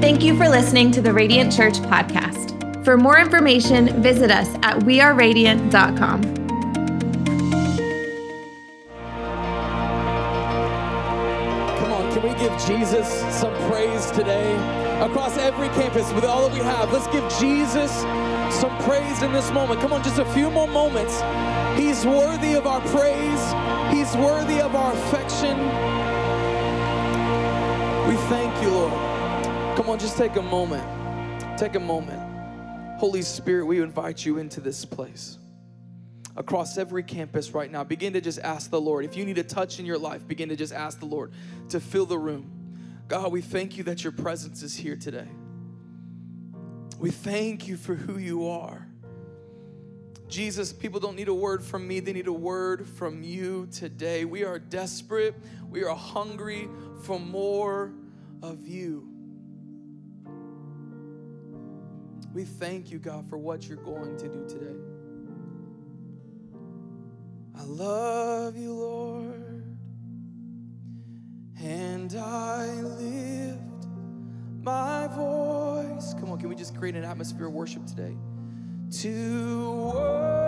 Thank you for listening to the Radiant Church podcast. For more information, visit us at weareradiant.com. Come on, can we give Jesus some praise today? Across every campus, with all that we have, let's give Jesus some praise in this moment. Come on, just a few more moments. He's worthy of our praise, He's worthy of our affection. We thank you, Lord. Come on, just take a moment. Take a moment. Holy Spirit, we invite you into this place. Across every campus right now, begin to just ask the Lord. If you need a touch in your life, begin to just ask the Lord to fill the room. God, we thank you that your presence is here today. We thank you for who you are. Jesus, people don't need a word from me, they need a word from you today. We are desperate, we are hungry for more of you. We thank you, God, for what you're going to do today. I love you, Lord, and I lift my voice. Come on, can we just create an atmosphere of worship today? To worship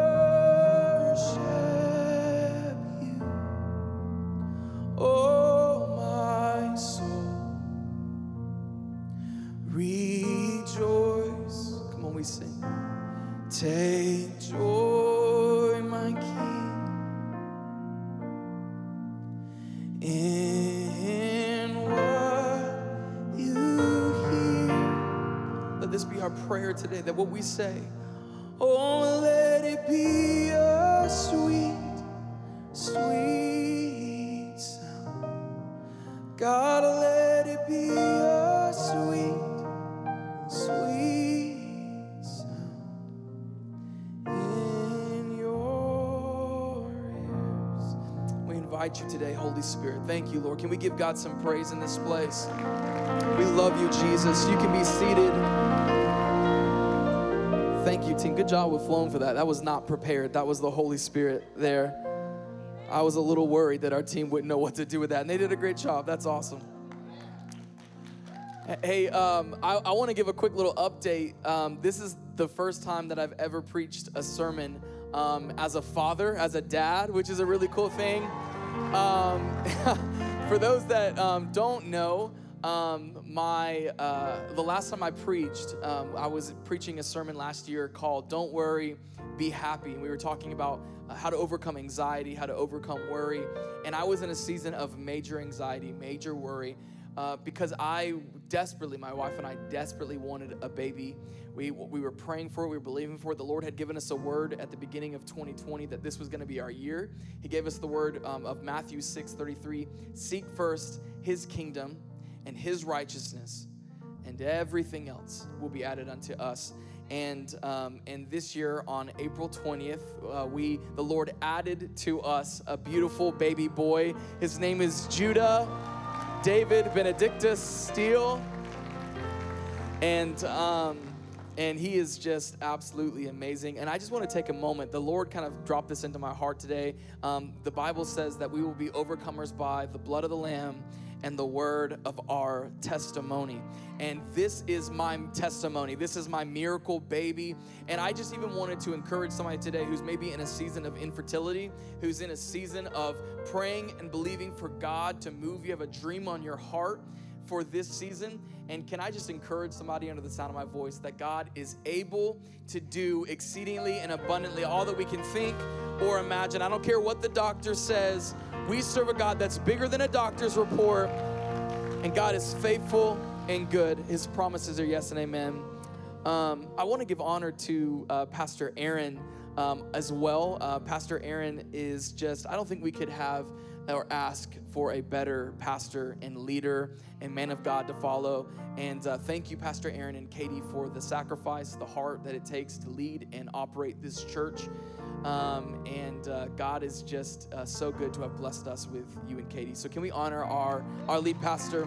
prayer today that what we say, oh, let it be a sweet, sweet sound. God, let it be a sweet, sweet sound in your ears. We invite you today, Holy Spirit. Thank you, Lord. Can we give God some praise in this place? We love you, Jesus. You can be seated. Thank you, team. Good job with flowing for that. That was not prepared. That was the Holy Spirit there. I was a little worried that our team wouldn't know what to do with that, and they did a great job. That's awesome. Hey, um, I, I want to give a quick little update. Um, this is the first time that I've ever preached a sermon um, as a father, as a dad, which is a really cool thing. Um, for those that um, don't know, um, my uh, the last time I preached, um, I was preaching a sermon last year called "Don't Worry, Be Happy," and we were talking about uh, how to overcome anxiety, how to overcome worry, and I was in a season of major anxiety, major worry, uh, because I desperately, my wife and I desperately wanted a baby. We, we were praying for it, we were believing for it. The Lord had given us a word at the beginning of 2020 that this was going to be our year. He gave us the word um, of Matthew 6 33 Seek first his kingdom and his righteousness, and everything else will be added unto us. And um, and this year on April 20th, uh, we the Lord added to us a beautiful baby boy. His name is Judah David Benedictus Steele, and um, and he is just absolutely amazing. And I just want to take a moment. The Lord kind of dropped this into my heart today. Um, the Bible says that we will be overcomers by the blood of the Lamb and the word of our testimony. And this is my testimony. This is my miracle baby. And I just even wanted to encourage somebody today who's maybe in a season of infertility, who's in a season of praying and believing for God to move. You have a dream on your heart for this season. And can I just encourage somebody under the sound of my voice that God is able to do exceedingly and abundantly all that we can think or imagine? I don't care what the doctor says, we serve a God that's bigger than a doctor's report, and God is faithful and good. His promises are yes and amen. Um, I want to give honor to uh, Pastor Aaron um, as well. Uh, Pastor Aaron is just, I don't think we could have or ask for a better pastor and leader and man of God to follow. And uh, thank you, Pastor Aaron and Katie, for the sacrifice, the heart that it takes to lead and operate this church. Um, and uh, God is just uh, so good to have blessed us with you and Katie. So, can we honor our, our lead pastor?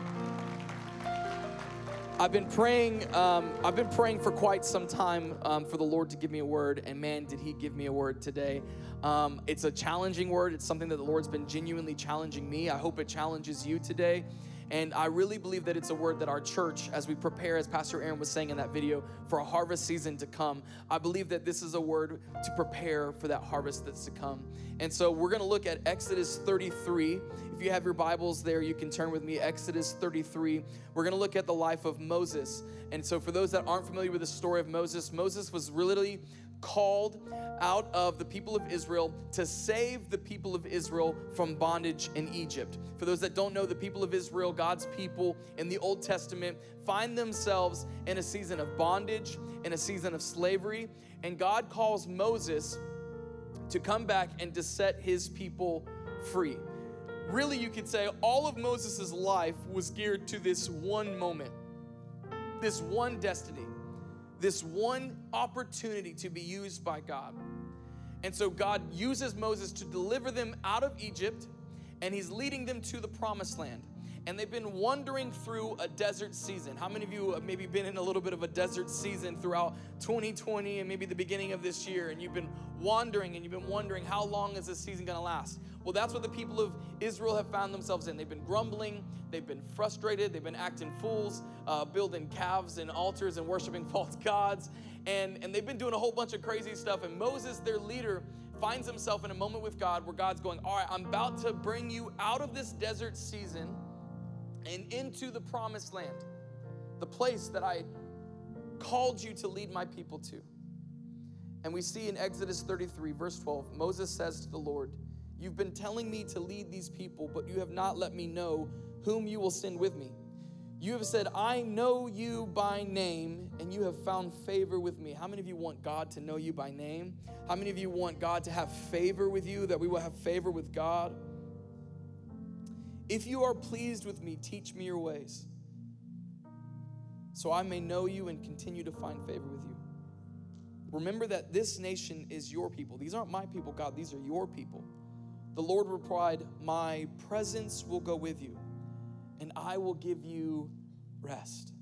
I've been praying. Um, I've been praying for quite some time um, for the Lord to give me a word, and man, did He give me a word today. Um, it's a challenging word. It's something that the Lord's been genuinely challenging me. I hope it challenges you today. And I really believe that it's a word that our church, as we prepare, as Pastor Aaron was saying in that video, for a harvest season to come, I believe that this is a word to prepare for that harvest that's to come. And so we're going to look at Exodus 33. If you have your Bibles there, you can turn with me. Exodus 33. We're going to look at the life of Moses. And so, for those that aren't familiar with the story of Moses, Moses was really called out of the people of Israel to save the people of Israel from bondage in Egypt. For those that don't know, the people of Israel, God's people in the Old Testament, find themselves in a season of bondage, in a season of slavery, and God calls Moses to come back and to set his people free. Really, you could say all of Moses' life was geared to this one moment, this one destiny this one opportunity to be used by God. And so God uses Moses to deliver them out of Egypt, and he's leading them to the promised land. And they've been wandering through a desert season. How many of you have maybe been in a little bit of a desert season throughout 2020 and maybe the beginning of this year? And you've been wandering and you've been wondering, how long is this season gonna last? Well, that's what the people of Israel have found themselves in. They've been grumbling, they've been frustrated, they've been acting fools, uh, building calves and altars and worshiping false gods, and, and they've been doing a whole bunch of crazy stuff. And Moses, their leader, finds himself in a moment with God where God's going, All right, I'm about to bring you out of this desert season and into the promised land, the place that I called you to lead my people to. And we see in Exodus 33, verse 12, Moses says to the Lord, You've been telling me to lead these people, but you have not let me know whom you will send with me. You have said, I know you by name, and you have found favor with me. How many of you want God to know you by name? How many of you want God to have favor with you, that we will have favor with God? If you are pleased with me, teach me your ways, so I may know you and continue to find favor with you. Remember that this nation is your people. These aren't my people, God, these are your people. The Lord replied, My presence will go with you, and I will give you rest.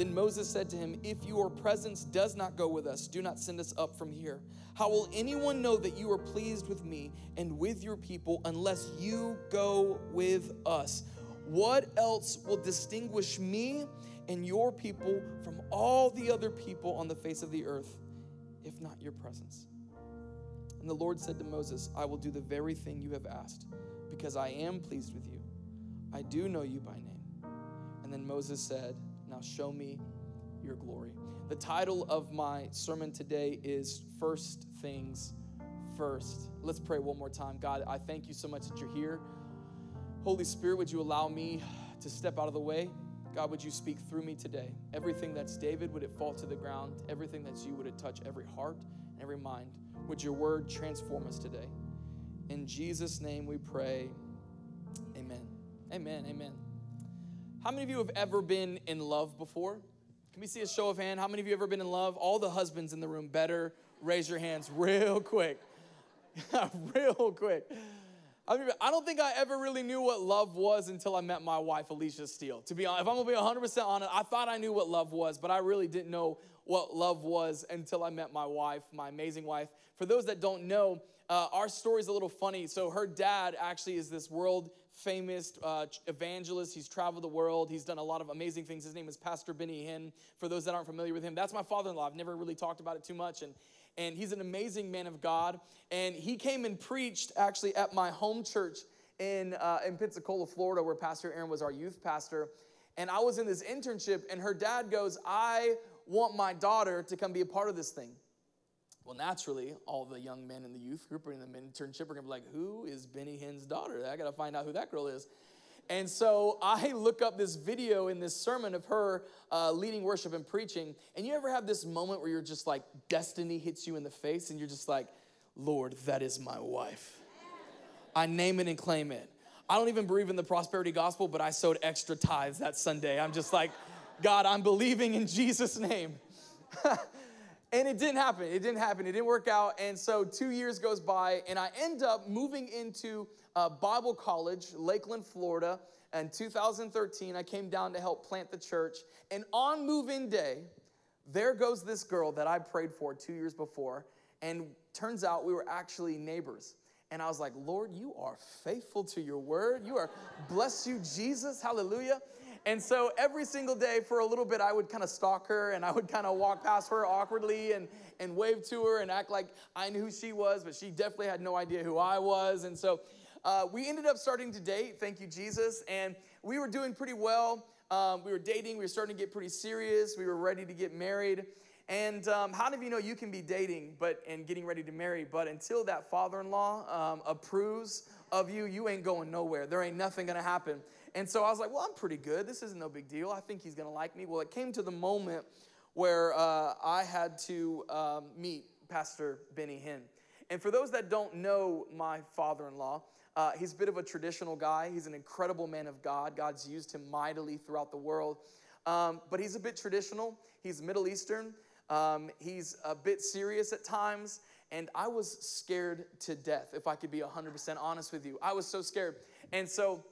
Then Moses said to him, If your presence does not go with us, do not send us up from here. How will anyone know that you are pleased with me and with your people unless you go with us? What else will distinguish me and your people from all the other people on the face of the earth, if not your presence? And the Lord said to Moses, I will do the very thing you have asked, because I am pleased with you. I do know you by name. And then Moses said, Now show me your glory. The title of my sermon today is First Things First. Let's pray one more time. God, I thank you so much that you're here. Holy Spirit, would you allow me to step out of the way? God, would you speak through me today? Everything that's David, would it fall to the ground? Everything that's you, would it touch every heart and every mind? Would your word transform us today? In Jesus' name we pray. Amen. Amen. Amen. How many of you have ever been in love before? Can we see a show of hand? How many of you have ever been in love? All the husbands in the room better raise your hands real quick. real quick. I, mean, I don't think I ever really knew what love was until I met my wife, Alicia Steele. To be honest, if I'm gonna be 100% honest, I thought I knew what love was, but I really didn't know what love was until I met my wife, my amazing wife. For those that don't know, uh, our story is a little funny. So, her dad actually is this world famous uh, evangelist. He's traveled the world. He's done a lot of amazing things. His name is Pastor Benny Hinn. For those that aren't familiar with him, that's my father in law. I've never really talked about it too much. And, and he's an amazing man of God. And he came and preached actually at my home church in, uh, in Pensacola, Florida, where Pastor Aaron was our youth pastor. And I was in this internship, and her dad goes, I want my daughter to come be a part of this thing. Well, naturally, all the young men in the youth group or in the internship are gonna be like, Who is Benny Hinn's daughter? I gotta find out who that girl is. And so I look up this video in this sermon of her uh, leading worship and preaching. And you ever have this moment where you're just like, destiny hits you in the face, and you're just like, Lord, that is my wife. I name it and claim it. I don't even believe in the prosperity gospel, but I sowed extra tithes that Sunday. I'm just like, God, I'm believing in Jesus' name. and it didn't happen. It didn't happen. It didn't work out. And so two years goes by, and I end up moving into uh, Bible college, Lakeland, Florida. In 2013, I came down to help plant the church. And on move in day, there goes this girl that I prayed for two years before. And turns out we were actually neighbors. And I was like, Lord, you are faithful to your word. You are, bless you, Jesus. Hallelujah. And so every single day for a little bit, I would kind of stalk her and I would kind of walk past her awkwardly and, and wave to her and act like I knew who she was, but she definitely had no idea who I was. And so uh, we ended up starting to date, thank you, Jesus. And we were doing pretty well. Um, we were dating, we were starting to get pretty serious, we were ready to get married. And um, how of you know you can be dating but and getting ready to marry, but until that father-in-law um, approves of you, you ain't going nowhere. There ain't nothing gonna happen. And so I was like, well, I'm pretty good. This isn't no big deal. I think he's gonna like me. Well, it came to the moment where uh, I had to um, meet Pastor Benny Hinn. And for those that don't know my father-in-law, uh, he's a bit of a traditional guy. He's an incredible man of God. God's used him mightily throughout the world. Um, but he's a bit traditional. He's Middle Eastern. Um, he's a bit serious at times, and I was scared to death, if I could be 100% honest with you. I was so scared. And so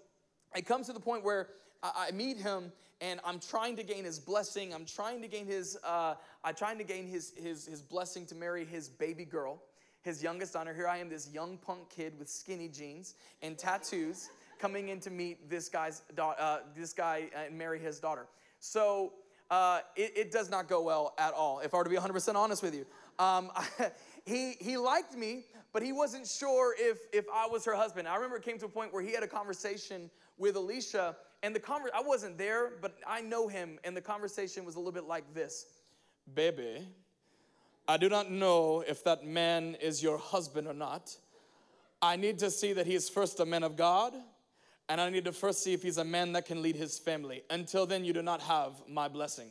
it comes to the point where I, meet him and I'm trying to gain his blessing. I'm trying to gain his, uh, I'm trying to gain his, his, his blessing to marry his baby girl, his youngest daughter. Here I am, this young punk kid with skinny jeans and tattoos coming in to meet this guy's, uh, this guy and marry his daughter. So uh, it, it, does not go well at all, if I were to be 100% honest with you. Um, he, he liked me, but he wasn't sure if, if I was her husband. I remember it came to a point where he had a conversation with Alicia, and the conver- I wasn't there, but I know him, and the conversation was a little bit like this Baby, I do not know if that man is your husband or not. I need to see that he is first a man of God and I need to first see if he's a man that can lead his family. Until then, you do not have my blessing.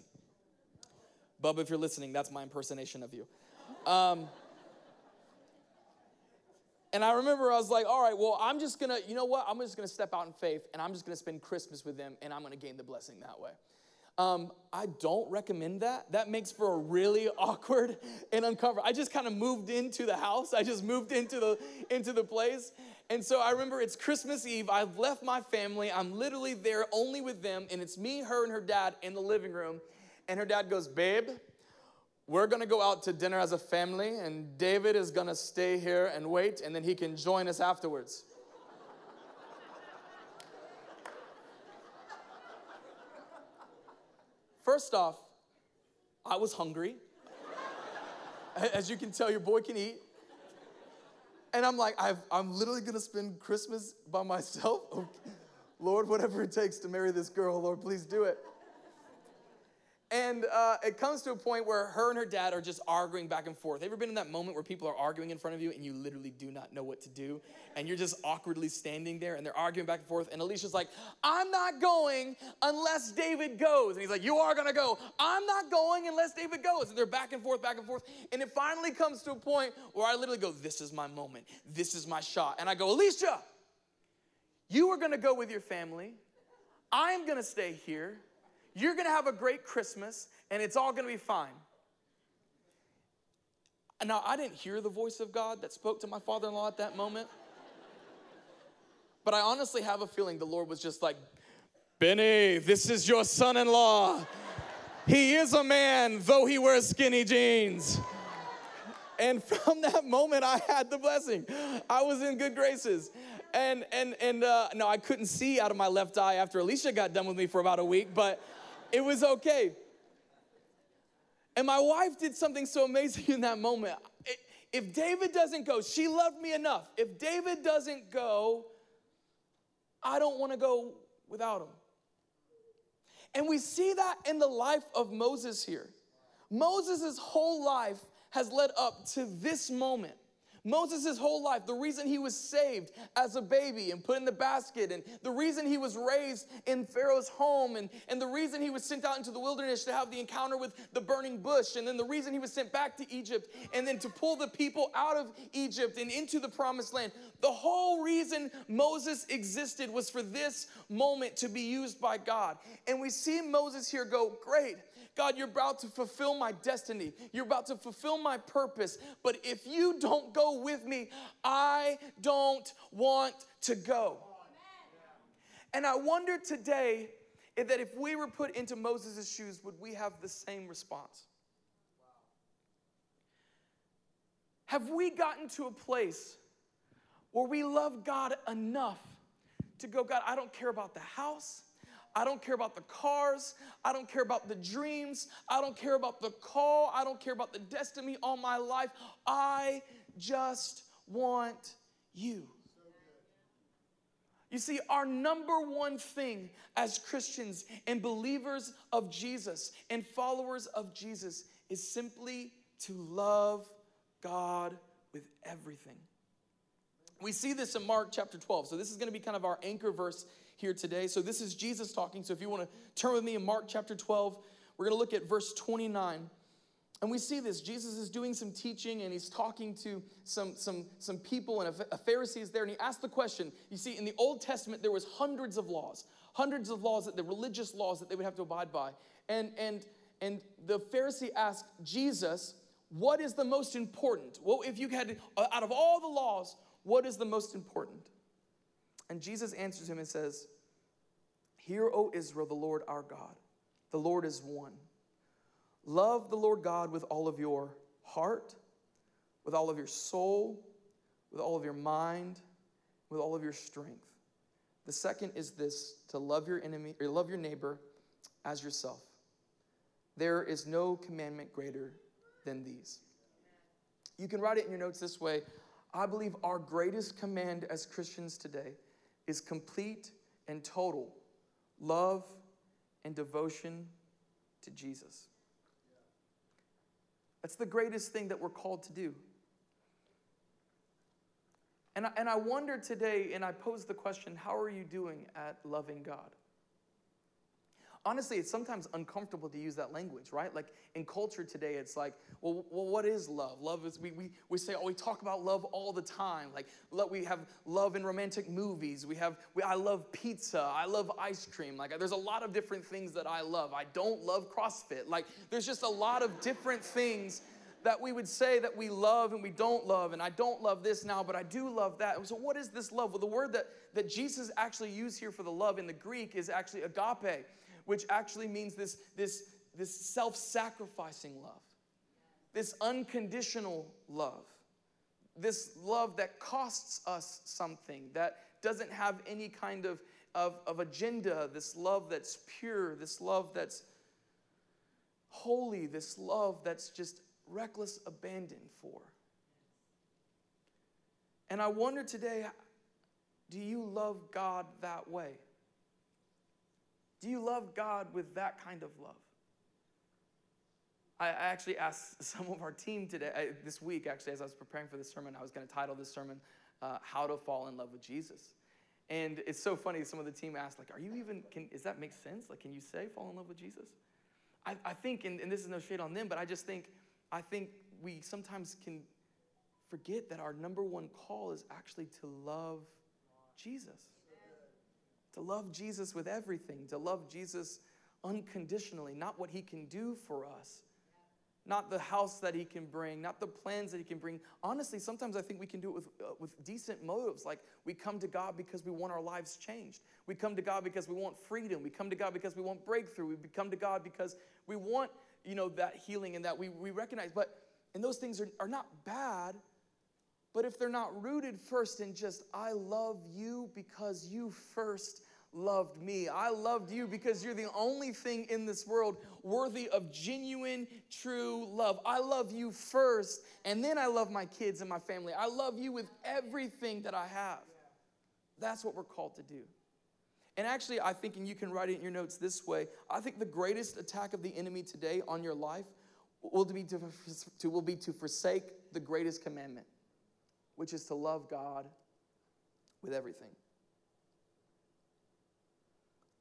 Bub, if you're listening, that's my impersonation of you. Um, and I remember I was like, all right, well, I'm just gonna, you know what? I'm just gonna step out in faith and I'm just gonna spend Christmas with them and I'm gonna gain the blessing that way. Um, I don't recommend that. That makes for a really awkward and uncomfortable. I just kind of moved into the house. I just moved into the into the place, and so I remember it's Christmas Eve. I've left my family. I'm literally there only with them. And it's me, her, and her dad in the living room. And her dad goes, Babe, we're gonna go out to dinner as a family. And David is gonna stay here and wait. And then he can join us afterwards. First off, I was hungry. As you can tell, your boy can eat. And I'm like, i am literally gonna spend Christmas by myself. Okay. Lord, whatever it takes to marry this girl, Lord, please do it. And uh, it comes to a point where her and her dad are just arguing back and forth. Ever been in that moment where people are arguing in front of you and you literally do not know what to do? And you're just awkwardly standing there and they're arguing back and forth. And Alicia's like, I'm not going unless David goes. And he's like, You are gonna go. I'm not going unless David goes. And they're back and forth, back and forth. And it finally comes to a point where I literally go, This is my moment. This is my shot. And I go, Alicia, you are gonna go with your family. I'm gonna stay here. You're gonna have a great Christmas and it's all gonna be fine. Now, I didn't hear the voice of God that spoke to my father in law at that moment. But I honestly have a feeling the Lord was just like, Benny, this is your son in law. He is a man, though he wears skinny jeans. And from that moment, I had the blessing. I was in good graces and and and uh, no, I couldn't see out of my left eye after Alicia got done with me for about a week, but it was okay. And my wife did something so amazing in that moment. If David doesn't go, she loved me enough. If David doesn't go, I don't want to go without him. And we see that in the life of Moses here. Moses' whole life has led up to this moment. Moses' whole life, the reason he was saved as a baby and put in the basket, and the reason he was raised in Pharaoh's home, and, and the reason he was sent out into the wilderness to have the encounter with the burning bush, and then the reason he was sent back to Egypt, and then to pull the people out of Egypt and into the promised land. The whole reason Moses existed was for this moment to be used by God. And we see Moses here go, Great. God, you're about to fulfill my destiny. You're about to fulfill my purpose. But if you don't go with me, I don't want to go. And I wonder today that if we were put into Moses' shoes, would we have the same response? Have we gotten to a place where we love God enough to go, God, I don't care about the house. I don't care about the cars. I don't care about the dreams. I don't care about the call. I don't care about the destiny all my life. I just want you. You see, our number one thing as Christians and believers of Jesus and followers of Jesus is simply to love God with everything. We see this in Mark chapter 12. So, this is going to be kind of our anchor verse here today. So, this is Jesus talking. So, if you want to turn with me in Mark chapter 12, we're going to look at verse 29. And we see this. Jesus is doing some teaching and he's talking to some, some, some people, and a Pharisee is there, and he asked the question. You see, in the Old Testament, there was hundreds of laws, hundreds of laws that the religious laws that they would have to abide by. And and and the Pharisee asked Jesus, what is the most important? Well, if you had uh, out of all the laws, what is the most important? And Jesus answers him and says, Hear, O Israel, the Lord our God. The Lord is one. Love the Lord God with all of your heart, with all of your soul, with all of your mind, with all of your strength. The second is this to love your enemy or love your neighbor as yourself. There is no commandment greater than these. You can write it in your notes this way. I believe our greatest command as Christians today is complete and total love and devotion to Jesus. That's the greatest thing that we're called to do. And I, and I wonder today, and I pose the question how are you doing at loving God? Honestly, it's sometimes uncomfortable to use that language, right? Like in culture today, it's like, well, well what is love? Love is, we, we, we say, oh, we talk about love all the time. Like we have love in romantic movies. We have, we, I love pizza. I love ice cream. Like there's a lot of different things that I love. I don't love CrossFit. Like there's just a lot of different things that we would say that we love and we don't love, and I don't love this now, but I do love that. So, what is this love? Well, the word that, that Jesus actually used here for the love in the Greek is actually agape which actually means this, this, this self sacrificing love, this unconditional love, this love that costs us something, that doesn't have any kind of, of, of agenda, this love that's pure, this love that's holy, this love that's just reckless abandon for. And I wonder today do you love God that way? Do you love God with that kind of love? I actually asked some of our team today, this week, actually, as I was preparing for this sermon, I was going to title this sermon, uh, How to Fall in Love with Jesus. And it's so funny, some of the team asked, like, are you even, can, does that make sense? Like, can you say fall in love with Jesus? I, I think, and, and this is no shade on them, but I just think, I think we sometimes can forget that our number one call is actually to love Jesus to love Jesus with everything, to love Jesus unconditionally, not what he can do for us, not the house that he can bring, not the plans that he can bring. Honestly, sometimes I think we can do it with, uh, with decent motives. Like we come to God because we want our lives changed. We come to God because we want freedom. We come to God because we want breakthrough. We come to God because we want, you know, that healing and that we, we recognize. But, and those things are, are not bad, but if they're not rooted first in just, I love you because you first loved me. I loved you because you're the only thing in this world worthy of genuine, true love. I love you first, and then I love my kids and my family. I love you with everything that I have. That's what we're called to do. And actually, I think, and you can write it in your notes this way I think the greatest attack of the enemy today on your life will be to, will be to forsake the greatest commandment, which is to love God with everything.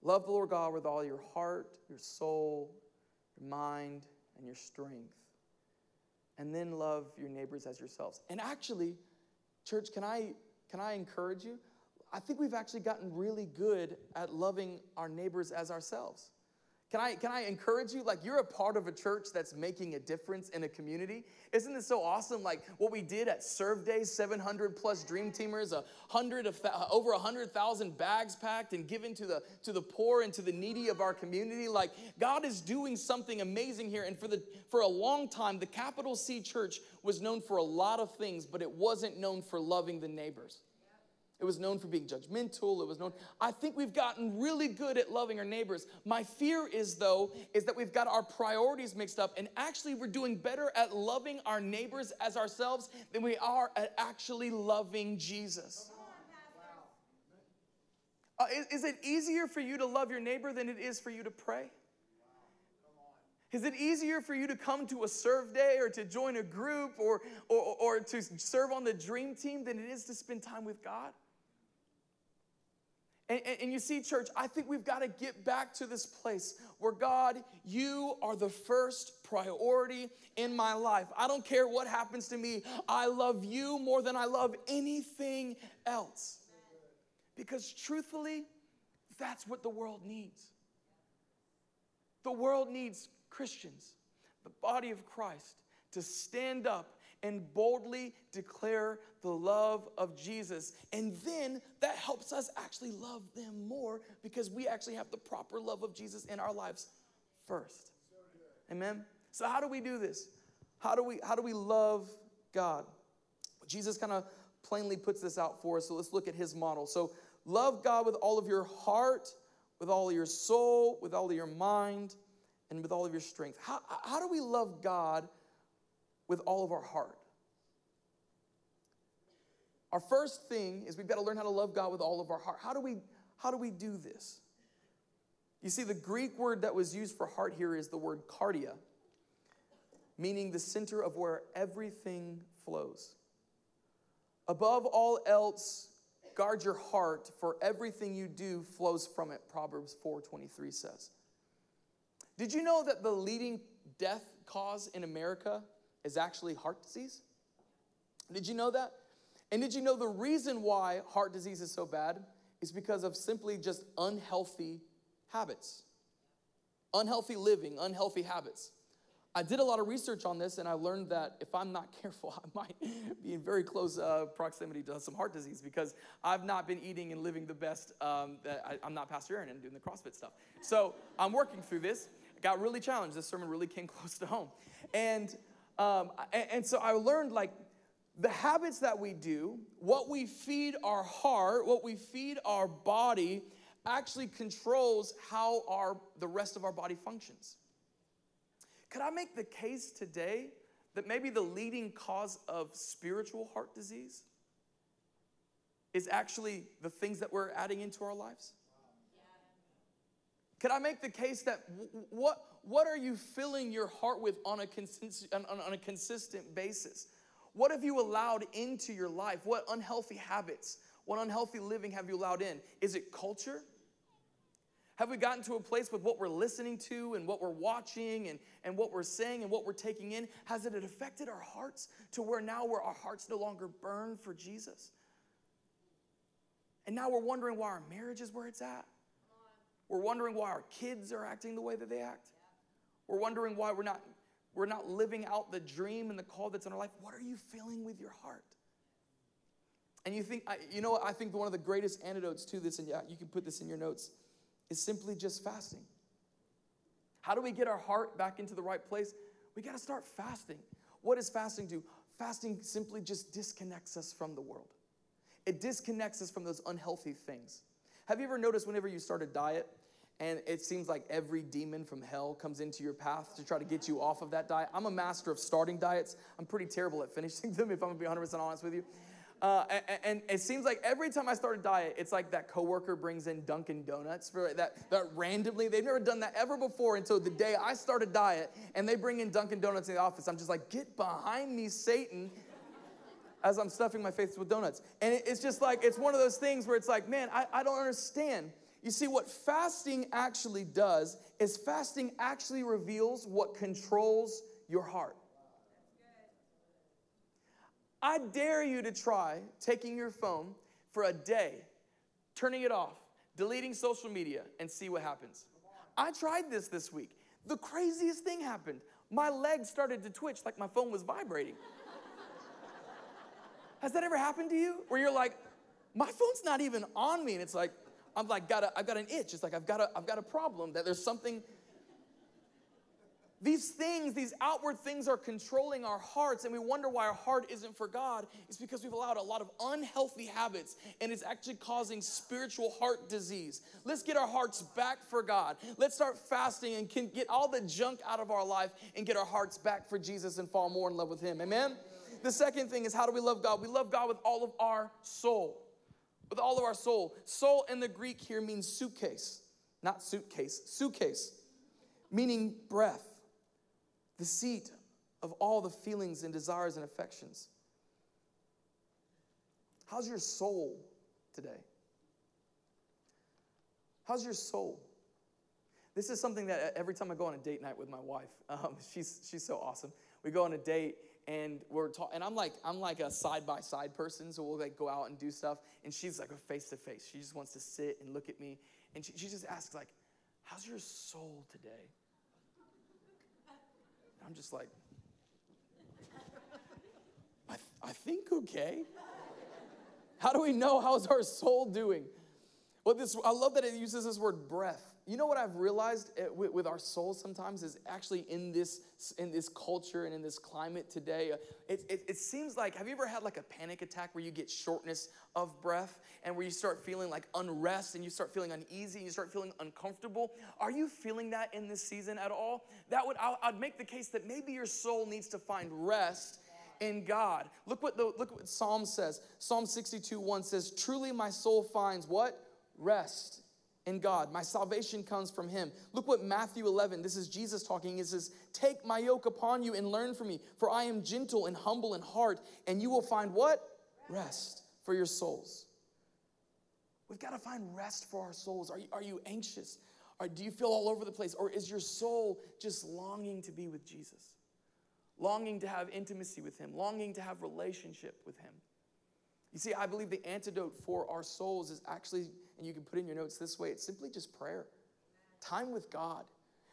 Love the Lord God with all your heart, your soul, your mind, and your strength. And then love your neighbors as yourselves. And actually, church, can I, can I encourage you? I think we've actually gotten really good at loving our neighbors as ourselves. Can I, can I encourage you? Like, you're a part of a church that's making a difference in a community. Isn't this so awesome? Like, what we did at Serve Days 700 plus Dream Teamers, a hundred of, over 100,000 bags packed and given to the, to the poor and to the needy of our community. Like, God is doing something amazing here. And for, the, for a long time, the capital C church was known for a lot of things, but it wasn't known for loving the neighbors. It was known for being judgmental. It was known. I think we've gotten really good at loving our neighbors. My fear is, though, is that we've got our priorities mixed up, and actually we're doing better at loving our neighbors as ourselves than we are at actually loving Jesus. Uh, is, is it easier for you to love your neighbor than it is for you to pray? Is it easier for you to come to a serve day or to join a group or, or, or to serve on the dream team than it is to spend time with God? And, and, and, you see, church, I think we've got to get back to this place where God, you are the first priority in my life. I don't care what happens to me, I love you more than I love anything else. Because truthfully, that's what the world needs. The world needs Christians, the body of Christ, to stand up and boldly declare the love of Jesus. And then that helps us actually love them more because we actually have the proper love of Jesus in our lives first. Amen. So how do we do this? How do we how do we love God? Jesus kind of plainly puts this out for us. So let's look at his model. So love God with all of your heart, with all of your soul, with all of your mind, and with all of your strength. How, how do we love God with all of our heart? Our first thing is we've got to learn how to love God with all of our heart. How do we, how do, we do this? You see, the Greek word that was used for heart here is the word cardia, meaning the center of where everything flows. Above all else, guard your heart, for everything you do flows from it, Proverbs 4:23 says. Did you know that the leading death cause in America is actually heart disease? Did you know that? And did you know the reason why heart disease is so bad is because of simply just unhealthy habits? Unhealthy living, unhealthy habits. I did a lot of research on this and I learned that if I'm not careful, I might be in very close uh, proximity to some heart disease because I've not been eating and living the best. Um, I, am not Pastor Aaron and doing the CrossFit stuff. So I'm working through this I got really challenged. This sermon really came close to home. And, um, and, and so I learned like the habits that we do, what we feed our heart, what we feed our body, actually controls how our, the rest of our body functions. Could I make the case today that maybe the leading cause of spiritual heart disease is actually the things that we're adding into our lives? Could I make the case that what, what are you filling your heart with on a, consistent, on, on a consistent basis? What have you allowed into your life? What unhealthy habits, what unhealthy living have you allowed in? Is it culture? Have we gotten to a place with what we're listening to and what we're watching and, and what we're saying and what we're taking in? Has it affected our hearts to where now where our hearts no longer burn for Jesus? And now we're wondering why our marriage is where it's at. We're wondering why our kids are acting the way that they act. We're wondering why we're not, we're not living out the dream and the call that's in our life. What are you feeling with your heart? And you think, you know, I think one of the greatest antidotes to this, and yeah, you can put this in your notes, is simply just fasting. How do we get our heart back into the right place? We got to start fasting. What does fasting do? Fasting simply just disconnects us from the world. It disconnects us from those unhealthy things. Have you ever noticed whenever you start a diet and it seems like every demon from hell comes into your path to try to get you off of that diet? I'm a master of starting diets. I'm pretty terrible at finishing them, if I'm gonna be 100% honest with you. Uh, and, and, it seems like every time I start a diet, it's like that coworker brings in Dunkin' Donuts for that, that randomly. They've never done that ever before until the day I start a diet and they bring in Dunkin' Donuts in the office. I'm just like, get behind me, Satan as I'm stuffing my face with donuts. And it's just like, it's one of those things where it's like, man, I, I don't understand. You see, what fasting actually does is fasting actually reveals what controls your heart. I dare you to try taking your phone for a day, turning it off, deleting social media, and see what happens. I tried this this week. The craziest thing happened. My legs started to twitch like my phone was vibrating. Has that ever happened to you? Where you're like, my phone's not even on me, and it's like, I'm like, got a, I've got an itch. It's like I've got a, I've got a problem. That there's something. these things, these outward things are controlling our hearts, and we wonder why our heart isn't for God. It's because we've allowed a lot of unhealthy habits, and it's actually causing spiritual heart disease. Let's get our hearts back for God. Let's start fasting and can get all the junk out of our life and get our hearts back for Jesus and fall more in love with Him. Amen? The second thing is how do we love God? We love God with all of our soul. With all of our soul. Soul in the Greek here means psuche, not suitcase, psuche, meaning breath the seat of all the feelings and desires and affections. How's your soul today? How's your soul? This is something that every time I go on a date night with my wife, um, she's, she's so awesome. We go on a date and we're talking, and I'm like, I'm like a side by side person, so we'll like go out and do stuff. And she's like a face to face. She just wants to sit and look at me, and she, she just asks like, "How's your soul today?" I'm just like, I, th- I think okay. How do we know how's our soul doing? Well, this I love that it uses this word breath. You know what I've realized eh, with, our souls sometimes is actually in this in this culture and in this climate today. Uh, it, it, it seems like have you ever had like a panic attack where you get shortness of breath and where you start feeling like unrest and you start feeling uneasy and you start feeling uncomfortable? Are you feeling that in this season at all? That would i I'd make the case that maybe your soul needs to find rest in God. Look what the look what Psalm says. Psalm 62 1 says, Truly my soul finds what? rest in God. My salvation comes from Him. Look what Matthew 11, this is Jesus talking. He says, Take my yoke upon you and learn from me, for I am gentle and humble in heart, and you will find what? Rest for your souls. We've got to find rest for our souls. Are you, are you anxious? Or do you feel all over the place? Or is your soul just longing to be with Jesus? Longing to have intimacy with Him, longing to have relationship with Him. You see, I believe the antidote for our souls is actually, and you can put in your notes this way it's simply just prayer, time with God.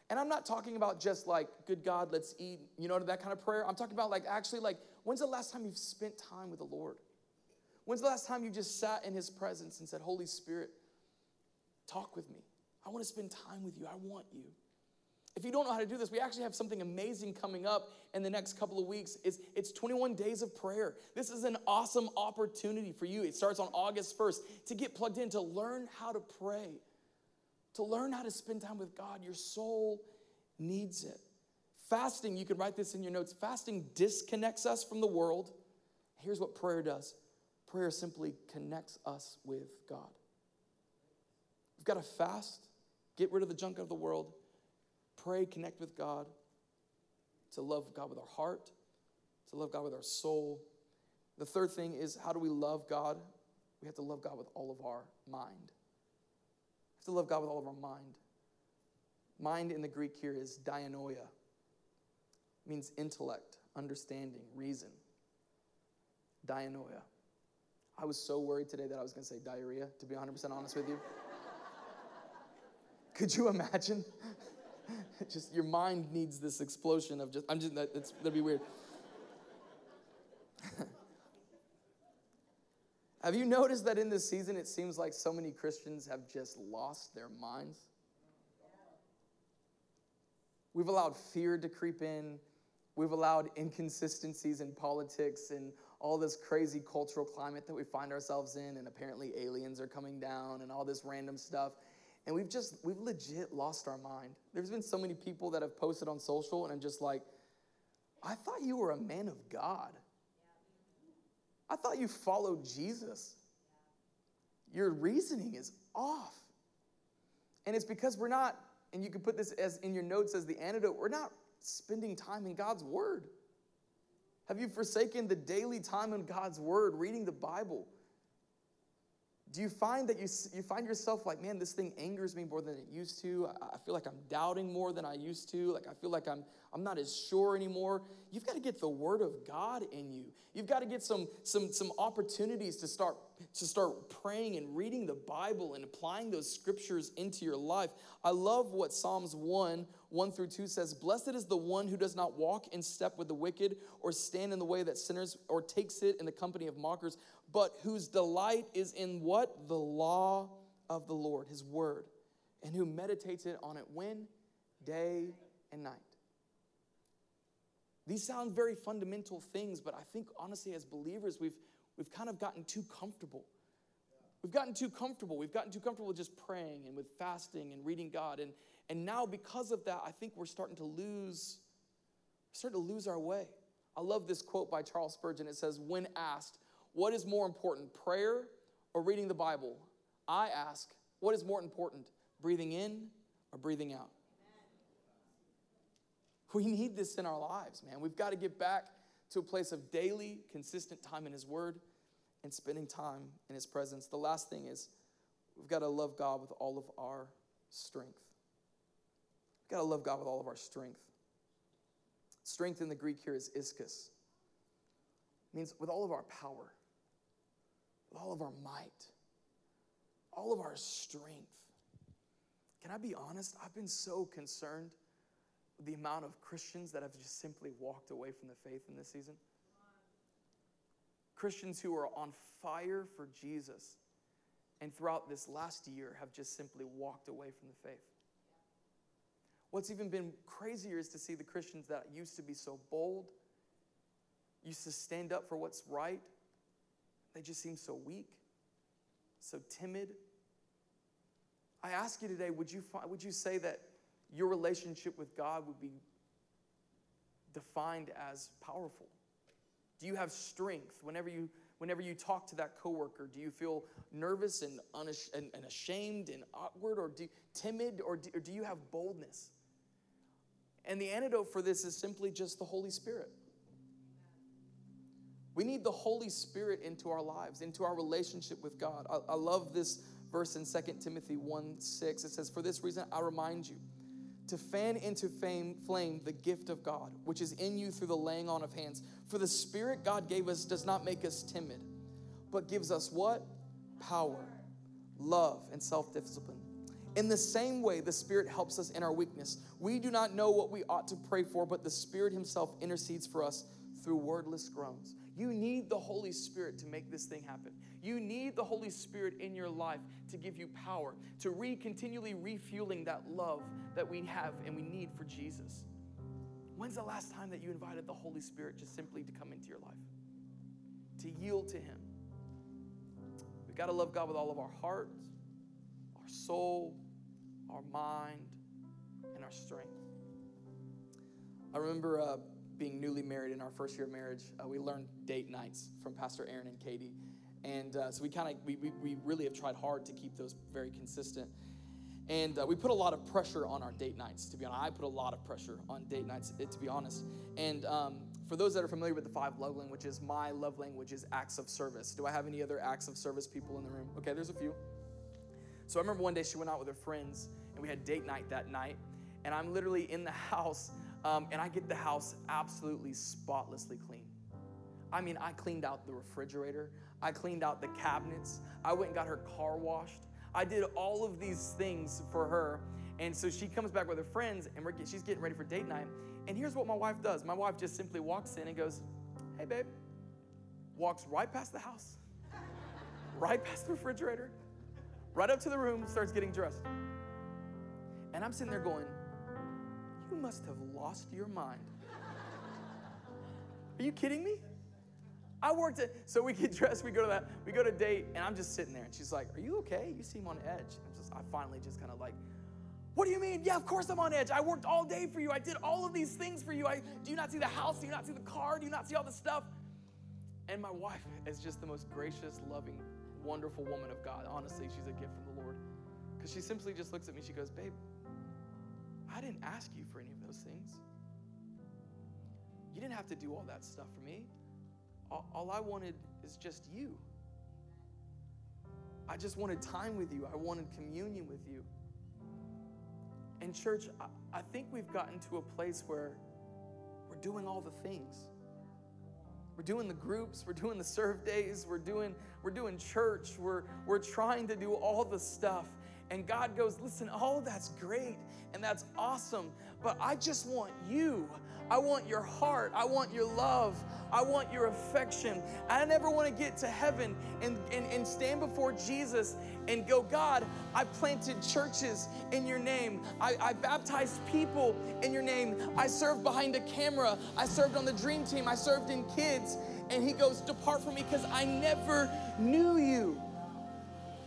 And I'm not talking about just like, good God, let's eat, you know, that kind of prayer. I'm talking about like actually, like, when's the last time you've spent time with the Lord? When's the last time you just sat in His presence and said, Holy Spirit, talk with me? I want to spend time with you. I want you. If you don't know how to do this, we actually have something amazing coming up in the next couple of weeks. It's, it's 21 days of prayer. This is an awesome opportunity for you. It starts on August 1st to get plugged in, to learn how to pray, to learn how to spend time with God. Your soul needs it. Fasting, you can write this in your notes. Fasting disconnects us from the world. Here's what prayer does prayer simply connects us with God. We've got to fast, get rid of the junk of the world pray, connect with God, to love God with our heart, to love God with our soul. The third thing is how do we love God? We have to love God with all of our mind. We have to love God with all of our mind. Mind in the Greek here is dianoia. It means intellect, understanding, reason. Dianoia. I was so worried today that I was going to say diarrhea, to be 100% honest with you. Could you imagine? just your mind needs this explosion of just, I'm just, that, it's, that'd be weird. have you noticed that in this season it seems like so many Christians have just lost their minds? We've allowed fear to creep in. We've allowed inconsistencies in politics and all this crazy cultural climate that we find ourselves in, and apparently aliens are coming down and all this random stuff. And we've just, we've legit lost our mind. There's been so many people that have posted on social, and I'm just like, I thought you were a man of God. I thought you followed Jesus. Your reasoning is off. And it's because we're not, and you can put this as in your notes as the antidote, we're not spending time in God's word. Have you forsaken the daily time in God's word, reading the Bible? Do you find that you, you find yourself like, man, this thing angers me more than it used to? I, feel like I'm doubting more than I used to. Like I feel like I'm, I'm not as sure anymore. You've got to get the word of God in you. You've got to get some, some, some opportunities to start, to start praying and reading the Bible and applying those scriptures into your life. I love what Psalms 1, 1 through 2 says Blessed is the one who does not walk in step with the wicked, or stand in the way that sinners, or takes it in the company of mockers, but whose delight is in what? The law of the Lord, his word, and who meditates it on it when? Day and night. These sound very fundamental things, but I think honestly, as believers, we've, we've kind of gotten too comfortable. We've gotten too comfortable. We've gotten too comfortable with just praying and with fasting and reading God. And, and now, because of that, I think we're starting to lose, starting to lose our way. I love this quote by Charles Spurgeon. It says, When asked, what is more important, prayer or reading the Bible? I ask, what is more important, breathing in or breathing out? We need this in our lives, man. We've got to get back to a place of daily, consistent time in His Word and spending time in His presence. The last thing is we've got to love God with all of our strength. We've got to love God with all of our strength. Strength in the Greek here is ischus. It means with all of our power, with all of our might, all of our strength. Can I be honest? I've been so concerned with the amount of Christians that have just simply walked away from the faith in this season. Christians who are on fire for Jesus and throughout this last year have just simply walked away from the faith. What's even been crazier is to see the Christians that used to be so bold, used to stand up for what's right, they just seem so weak, so timid. I ask you today would you, would you say that your relationship with God would be defined as powerful? Do you have strength whenever you whenever you talk to that coworker? Do you feel nervous and, unash- and, and ashamed and awkward or do, timid or do, or do you have boldness? And the antidote for this is simply just the Holy Spirit. We need the Holy Spirit into our lives, into our relationship with God. I, I love this verse in 2 Timothy 1 6. It says, For this reason, I remind you to fan into fame, flame the gift of God, which is in you through the laying on of hands. For the Spirit God gave us does not make us timid, but gives us what? Power, love, and self discipline. In the same way, the Spirit helps us in our weakness. We do not know what we ought to pray for, but the Spirit Himself intercedes for us through wordless groans. You need the Holy Spirit to make this thing happen. You need the Holy Spirit in your life to give you power, to re continually refueling that love that we have and we need for Jesus. When's the last time that you invited the Holy Spirit just simply to come into your life? To yield to Him. We've got to love God with all of our heart, our soul, our mind, and our strength. I remember uh, being newly married in our first year of marriage. Uh, we learned date nights from Pastor Aaron and Katie. And uh, so we kind of, we, we, we, really have tried hard to keep those very consistent. And uh, we put a lot of pressure on our date nights, to be honest. I put a lot of pressure on date nights, to be honest. And um, for those that are familiar with the five love languages, my love language is acts of service. Do I have any other acts of service people in the room? Okay, there's a few. So I remember one day she went out with her friends and we had date night that night. And I'm literally in the house um, and I get the house absolutely spotlessly clean. I mean, I cleaned out the refrigerator, I cleaned out the cabinets, I went and got her car washed. I did all of these things for her. And so she comes back with her friends and we're, she's getting ready for date night. And here's what my wife does my wife just simply walks in and goes, Hey, babe. Walks right past the house, right past the refrigerator, right up to the room, starts getting dressed. And I'm sitting there going, Must have lost your mind. Are you kidding me? I worked it. so we get dressed, we go to that, we go to date, and I'm just sitting there, and she's like, Are you okay? You seem on edge. I'm just, I finally just kind of like, What do you mean? Yeah, of course I'm on edge. I worked all day for you. I did all of these things for you. I, do you not see the house? Do you not see the car? Do you not see all the stuff? And my wife is just the most gracious, loving, wonderful woman of God. Honestly, she's a gift from the Lord. Because she simply just looks at me, she goes, Babe, I didn't ask you for any of those things. You didn't have to do all that stuff for me. All, all I wanted is just you. I just wanted time with you, I wanted communion with you. And, church, I, I think we've gotten to a place where we're doing all the things. We're doing the groups, we're doing the serve days, we're doing, we're doing church, we're, we're trying to do all the stuff. And God goes, Listen, of that's great and that's awesome, but I just want you. I want your heart. I want your love. I want your affection. I never want to get to heaven and, and, and stand before Jesus and go, God, I planted churches in your name. I, I baptized people in your name. I served behind a camera. I served on the dream team. I served in kids. And he goes, Depart from me because I never knew you.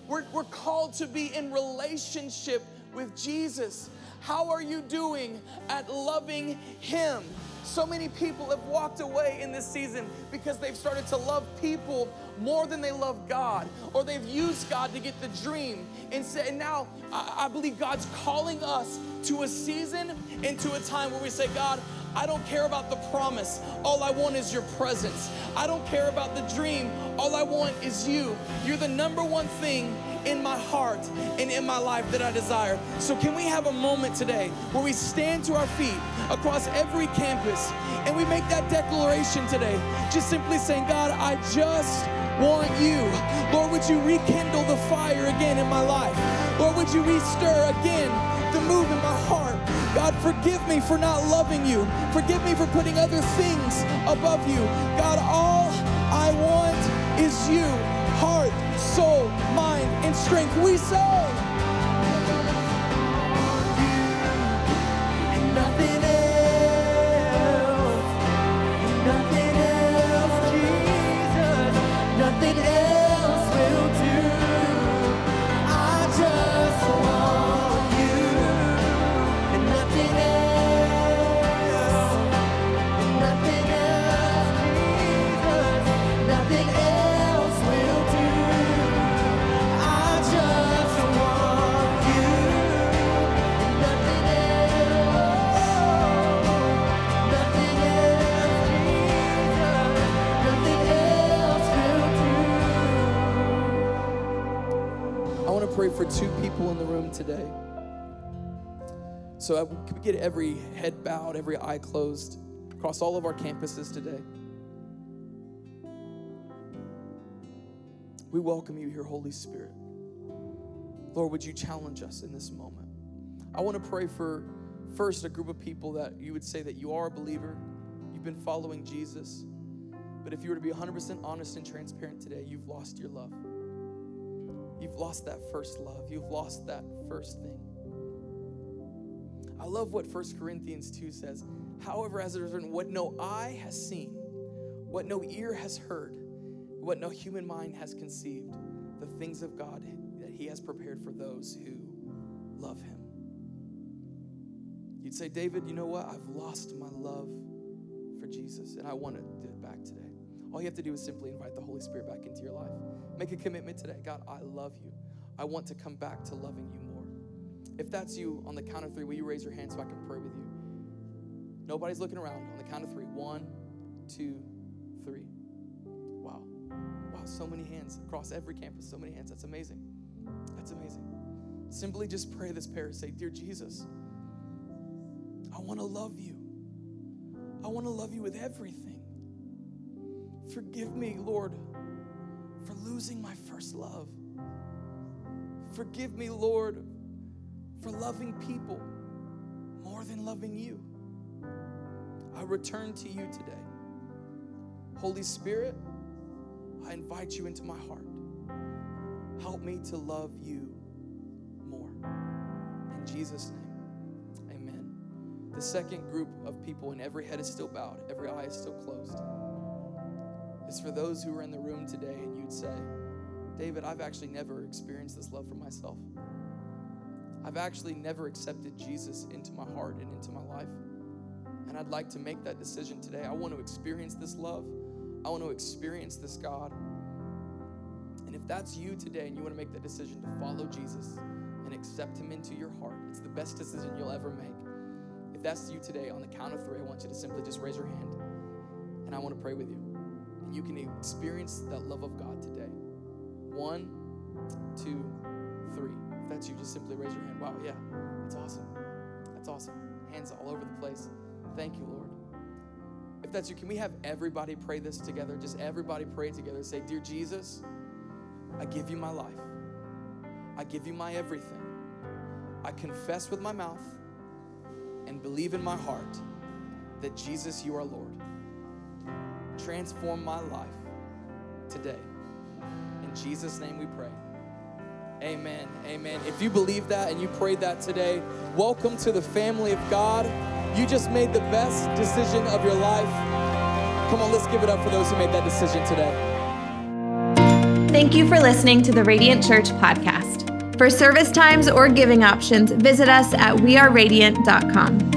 We're, we're called to be in relationship with Jesus. How are you doing at loving him? So many people have walked away in this season because they've started to love people more than they love God, or they've used God to get the dream. And, say, and now I, I believe God's calling us to a season, into a time where we say, God, I don't care about the promise. All I want is your presence. I don't care about the dream. All I want is you. You're the number one thing in my heart and in my life that I desire. So, can we have a moment today where we stand to our feet across every campus and we make that declaration today? Just simply saying, God, I just want you. Lord, would you rekindle the fire again in my life? Lord, would you restir again the move in my heart? God, forgive me for not loving you. Forgive me for putting other things above you. God, all I want is you. Heart, soul, mind, and strength. We say. Two people in the room today. So, I- can we get every head bowed, every eye closed across all of our campuses today? We welcome you here, Holy Spirit. Lord, would you challenge us in this moment? I want to pray for first a group of people that you would say that you are a believer, you've been following Jesus, but if you were to be 100% honest and transparent today, you've lost your love. You've lost that first love. You've lost that first thing. I love what 1 Corinthians 2 says. However, as it is written, what no eye has seen, what no ear has heard, what no human mind has conceived, the things of God that He has prepared for those who love Him. You'd say, David, you know what? I've lost my love for Jesus, and I want it back today. All you have to do is simply invite the Holy Spirit back into your life. Make a commitment today. God, I love you. I want to come back to loving you more. If that's you, on the count of three, will you raise your hand so I can pray with you? Nobody's looking around. On the count of three. One, two, three. Wow. Wow, so many hands across every campus. So many hands. That's amazing. That's amazing. Simply just pray this prayer. Say, Dear Jesus, I want to love you. I want to love you with everything. Forgive me, Lord, for losing my first love. Forgive me, Lord, for loving people more than loving you. I return to you today. Holy Spirit, I invite you into my heart. Help me to love you more. In Jesus' name, amen. The second group of people, and every head is still bowed, every eye is still closed, is for those who are in the room today and you'd say, David, I've actually never experienced this love for myself. I've actually never accepted Jesus into my heart and into my life. And I'd like to make that decision today. I want to experience this love. I want to experience this God. And if that's you today and you want to make that decision to follow Jesus and accept Him into your heart, it's the best decision you'll ever make. If that's you today, on the count of three, I want you to simply just raise your hand and I want to pray with you. And you can experience that love of God today. One, two, three. If that's you, just simply raise your hand. Wow, yeah, that's awesome. That's awesome. Hands all over the place. Thank you, Lord. If that's you, can we have everybody pray this together? Just everybody pray together. Say, Dear Jesus, I give you my life. I give you my everything. I confess with my mouth and believe in my heart that Jesus, you are Lord. Transform my life today. In Jesus' name we pray. Amen. Amen. If you believe that and you prayed that today, welcome to the family of God. you just made the best decision of your life. Come on, let's give it up for those who made that decision today. Thank you for listening to the Radiant Church podcast. For service times or giving options, visit us at weareradiant.com.